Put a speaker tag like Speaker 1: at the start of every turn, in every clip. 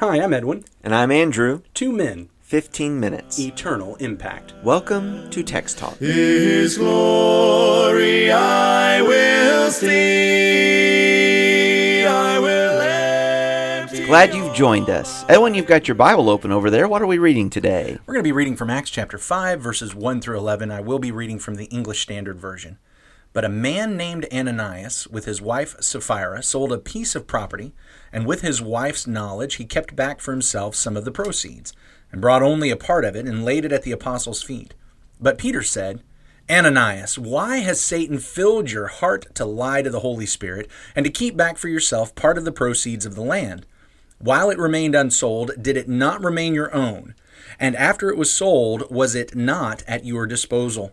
Speaker 1: Hi, I'm Edwin.
Speaker 2: And I'm Andrew.
Speaker 1: Two men,
Speaker 2: 15 minutes.
Speaker 1: eternal impact.
Speaker 2: Welcome to Text Talk.
Speaker 3: His glory I will see. I will empty
Speaker 2: Glad you've joined us. Edwin, you've got your Bible open over there. What are we reading today?
Speaker 1: We're going to be reading from Acts chapter 5, verses 1 through 11. I will be reading from the English Standard Version. But a man named Ananias, with his wife Sapphira, sold a piece of property, and with his wife's knowledge, he kept back for himself some of the proceeds, and brought only a part of it, and laid it at the apostles' feet. But Peter said, Ananias, why has Satan filled your heart to lie to the Holy Spirit, and to keep back for yourself part of the proceeds of the land? While it remained unsold, did it not remain your own? And after it was sold, was it not at your disposal?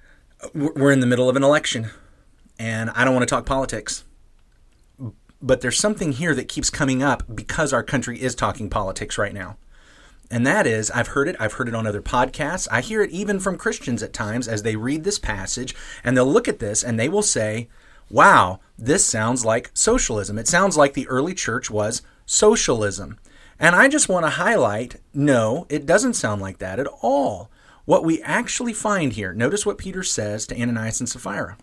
Speaker 1: we're in the middle of an election, and I don't want to talk politics. But there's something here that keeps coming up because our country is talking politics right now. And that is, I've heard it, I've heard it on other podcasts. I hear it even from Christians at times as they read this passage and they'll look at this and they will say, wow, this sounds like socialism. It sounds like the early church was socialism. And I just want to highlight no, it doesn't sound like that at all. What we actually find here, notice what Peter says to Ananias and Sapphira.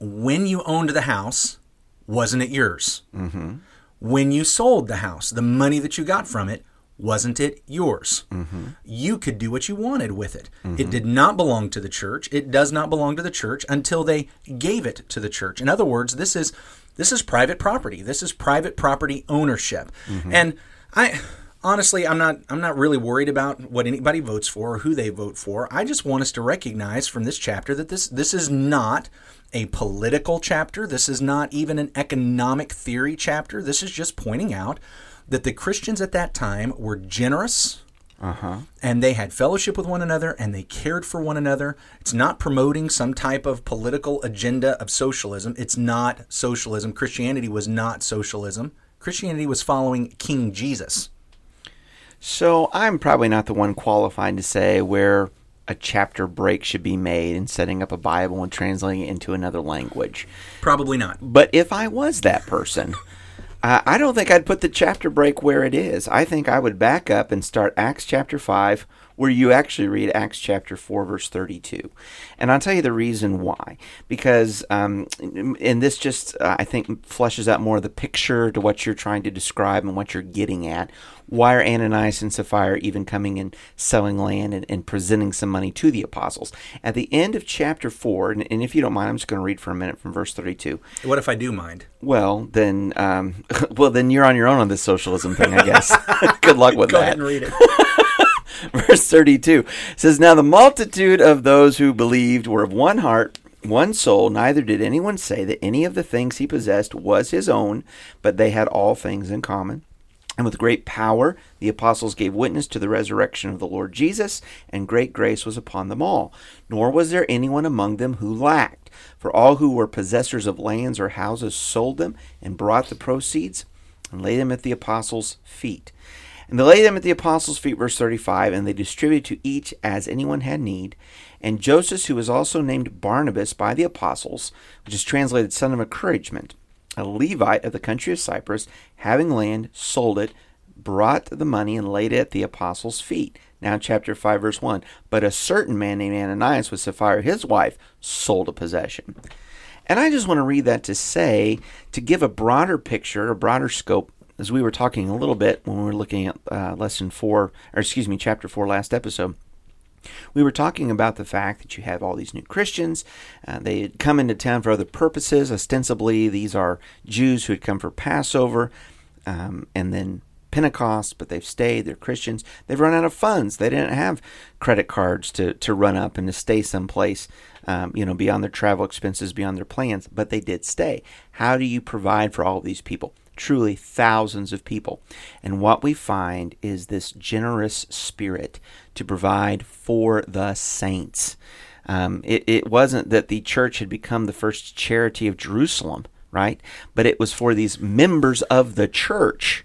Speaker 1: When you owned the house, wasn't it yours? Mm-hmm. When you sold the house, the money that you got from it, wasn't it yours? Mm-hmm. You could do what you wanted with it. It did not belong to the church. It does not belong to the church until they gave it to the church. In other words, this is this is private property. This is private property ownership. And I honestly I'm not I'm not really worried about what anybody votes for or who they vote for. I just want us to recognize from this chapter that this this is not a political chapter. This is not even an economic theory chapter. This is just pointing out that the Christians at that time were generous uh-huh. and they had fellowship with one another and they cared for one another. It's not promoting some type of political agenda of socialism. It's not socialism. Christianity was not socialism. Christianity was following King Jesus.
Speaker 2: So, I'm probably not the one qualified to say where a chapter break should be made in setting up a Bible and translating it into another language.
Speaker 1: Probably not.
Speaker 2: But if I was that person, uh, I don't think I'd put the chapter break where it is. I think I would back up and start Acts chapter 5, where you actually read Acts chapter 4, verse 32. And I'll tell you the reason why. Because, um, and this just, uh, I think, fleshes out more of the picture to what you're trying to describe and what you're getting at. Why are Ananias and Sapphira even coming and selling land and, and presenting some money to the apostles? At the end of chapter 4, and, and if you don't mind, I'm just going to read for a minute from verse 32.
Speaker 1: What if I do mind?
Speaker 2: Well, then, um, well, then you're on your own on this socialism thing, I guess. Good luck with
Speaker 1: Go
Speaker 2: that.
Speaker 1: ahead and read it.
Speaker 2: Verse 32 says, Now the multitude of those who believed were of one heart, one soul. Neither did anyone say that any of the things he possessed was his own, but they had all things in common. And with great power, the apostles gave witness to the resurrection of the Lord Jesus, and great grace was upon them all. Nor was there anyone among them who lacked. For all who were possessors of lands or houses sold them and brought the proceeds and laid them at the apostles' feet. And they laid them at the apostles' feet, verse 35, and they distributed to each as anyone had need. And Joseph, who was also named Barnabas by the apostles, which is translated son of encouragement, a Levite of the country of Cyprus, having land, sold it, brought the money, and laid it at the apostles' feet. Now, chapter 5, verse 1. But a certain man named Ananias with Sapphira, his wife, sold a possession. And I just want to read that to say, to give a broader picture, a broader scope, as we were talking a little bit when we were looking at uh, lesson four, or excuse me, chapter four last episode, we were talking about the fact that you have all these new Christians. Uh, they had come into town for other purposes. Ostensibly, these are Jews who had come for Passover um, and then Pentecost, but they've stayed. They're Christians. They've run out of funds. They didn't have credit cards to, to run up and to stay someplace, um, you know, beyond their travel expenses, beyond their plans, but they did stay. How do you provide for all of these people? Truly thousands of people. And what we find is this generous spirit to provide for the saints. Um, it, it wasn't that the church had become the first charity of Jerusalem, right? But it was for these members of the church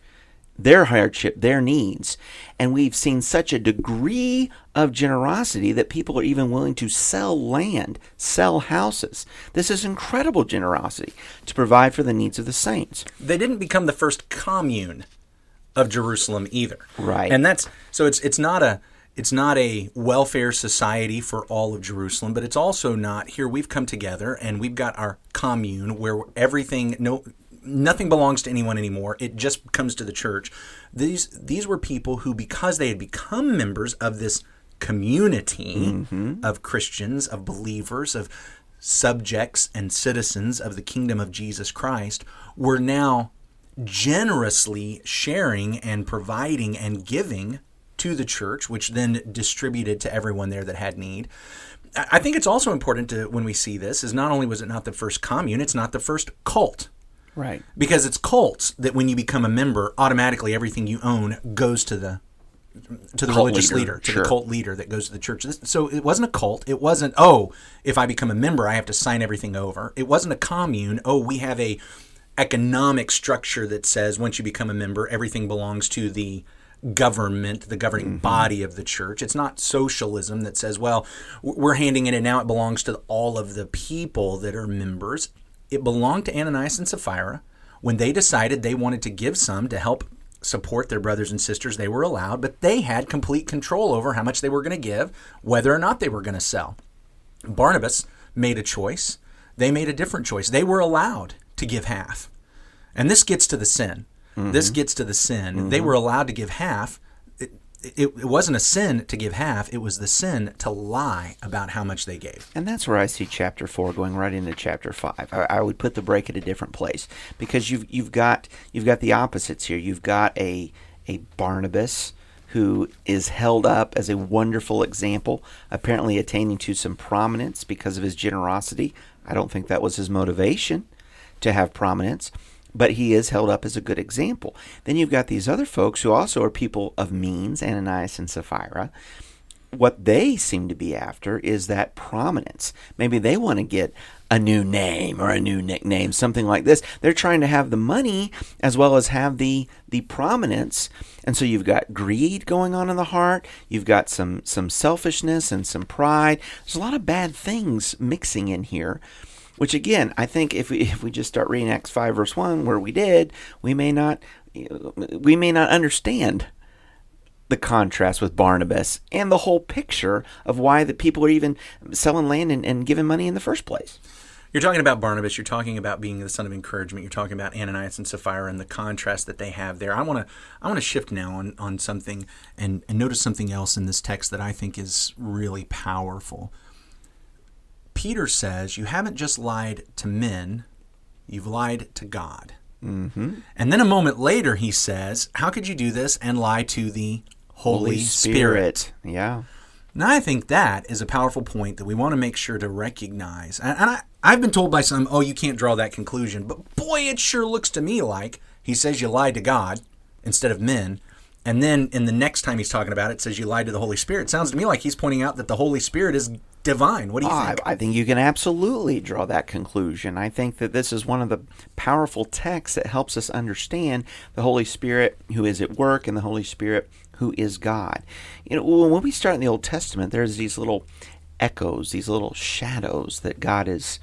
Speaker 2: their hardship, their needs. And we've seen such a degree of generosity that people are even willing to sell land, sell houses. This is incredible generosity to provide for the needs of the saints.
Speaker 1: They didn't become the first commune of Jerusalem either.
Speaker 2: Right.
Speaker 1: And that's so it's it's not a it's not a welfare society for all of Jerusalem, but it's also not here we've come together and we've got our commune where everything no nothing belongs to anyone anymore. It just comes to the church. These these were people who, because they had become members of this community mm-hmm. of Christians, of believers, of subjects and citizens of the kingdom of Jesus Christ, were now generously sharing and providing and giving to the church, which then distributed to everyone there that had need. I think it's also important to when we see this is not only was it not the first commune, it's not the first cult
Speaker 2: Right.
Speaker 1: Because it's cults that when you become a member, automatically everything you own goes to the to the
Speaker 2: cult
Speaker 1: religious
Speaker 2: leader,
Speaker 1: leader, to
Speaker 2: sure.
Speaker 1: the cult leader that goes to the church. So it wasn't a cult. It wasn't, oh, if I become a member, I have to sign everything over. It wasn't a commune. Oh, we have a economic structure that says once you become a member, everything belongs to the government, the governing mm-hmm. body of the church. It's not socialism that says, well, we're handing it and now it belongs to all of the people that are members it belonged to Ananias and Sapphira. When they decided they wanted to give some to help support their brothers and sisters, they were allowed, but they had complete control over how much they were going to give, whether or not they were going to sell. Barnabas made a choice. They made a different choice. They were allowed to give half. And this gets to the sin. Mm-hmm. This gets to the sin. Mm-hmm. They were allowed to give half it, it wasn't a sin to give half, it was the sin to lie about how much they gave.
Speaker 2: And that's where I see chapter 4 going right into chapter 5. I, I, would put the break at a different place because you've you've got you've got the opposites here. You've got a a Barnabas who is held up as a wonderful example, apparently attaining to some prominence because of his generosity. I don't think that was his motivation to have prominence but he is held up as a good example. Then you've got these other folks who also are people of means, Ananias and Sapphira. What they seem to be after is that prominence. Maybe they want to get a new name or a new nickname, something like this. They're trying to have the money as well as have the the prominence. And so you've got greed going on in the heart, you've got some some selfishness and some pride. There's a lot of bad things mixing in here. Which again, I think if we if we just start reading Acts five verse one, where we did, we may not we may not understand the contrast with Barnabas and the whole picture of why the people are even selling land and, and giving money in the first place.
Speaker 1: You're talking about Barnabas. You're talking about being the son of encouragement. You're talking about Ananias and Sapphira and the contrast that they have there. I want to I want to shift now on, on something and, and notice something else in this text that I think is really powerful. Peter says, You haven't just lied to men, you've lied to God.
Speaker 2: Mm-hmm.
Speaker 1: And then a moment later, he says, How could you do this and lie to the Holy, Holy Spirit? Spirit?
Speaker 2: Yeah.
Speaker 1: Now, I think that is a powerful point that we want to make sure to recognize. And, and I, I've been told by some, oh, you can't draw that conclusion. But boy, it sure looks to me like he says you lied to God instead of men. And then in the next time he's talking about it, it says you lied to the Holy Spirit. It sounds to me like he's pointing out that the Holy Spirit is divine. What do you oh, think?
Speaker 2: I, I think you can absolutely draw that conclusion. I think that this is one of the powerful texts that helps us understand the Holy Spirit who is at work and the Holy Spirit who is God. You know, when we start in the Old Testament, there's these little echoes, these little shadows that God is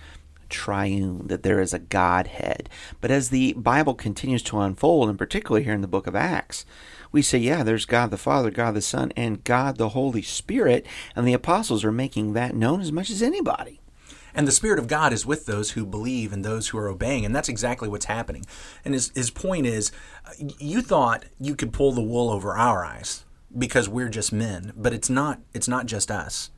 Speaker 2: triune, that there is a Godhead. But as the Bible continues to unfold, and particularly here in the book of Acts, we say, yeah, there's God the Father, God the Son, and God the Holy Spirit, and the apostles are making that known as much as anybody.
Speaker 1: And the Spirit of God is with those who believe and those who are obeying. And that's exactly what's happening. And his, his point is you thought you could pull the wool over our eyes because we're just men, but it's not, it's not just us.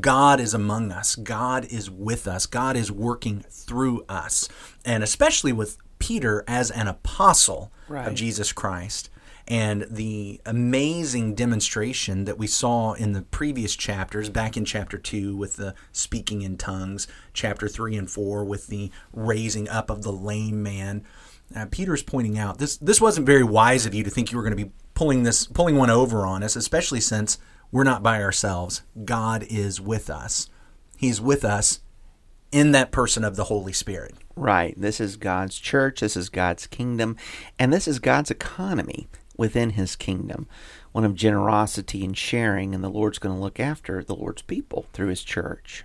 Speaker 1: God is among us. God is with us. God is working through us. And especially with Peter as an apostle
Speaker 2: Right.
Speaker 1: of Jesus Christ and the amazing demonstration that we saw in the previous chapters, back in chapter 2 with the speaking in tongues, chapter 3 and 4 with the raising up of the lame man. Uh, Peter's pointing out this this wasn't very wise of you to think you were going to be pulling this pulling one over on us, especially since we're not by ourselves. God is with us. He's with us in that person of the Holy Spirit.
Speaker 2: Right. This is God's church. This is God's kingdom. And this is God's economy within his kingdom. One of generosity and sharing. And the Lord's going to look after the Lord's people through his church.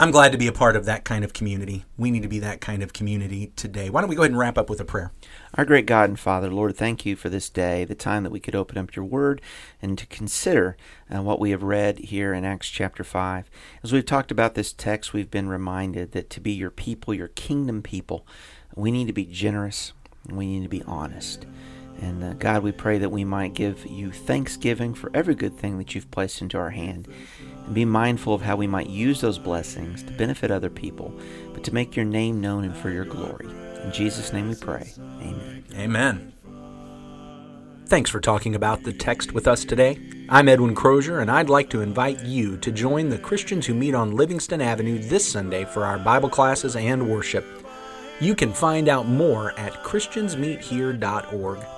Speaker 1: I'm glad to be a part of that kind of community. We need to be that kind of community today. Why don't we go ahead and wrap up with a prayer?
Speaker 2: Our great God and Father, Lord, thank you for this day, the time that we could open up your word and to consider uh, what we have read here in Acts chapter 5. As we've talked about this text, we've been reminded that to be your people, your kingdom people, we need to be generous and we need to be honest. And uh, God, we pray that we might give you thanksgiving for every good thing that you've placed into our hand and be mindful of how we might use those blessings to benefit other people, but to make your name known and for your glory. In Jesus' name we pray. Amen.
Speaker 1: Amen. Thanks for talking about the text with us today. I'm Edwin Crozier, and I'd like to invite you to join the Christians who meet on Livingston Avenue this Sunday for our Bible classes and worship. You can find out more at ChristiansMeetHere.org.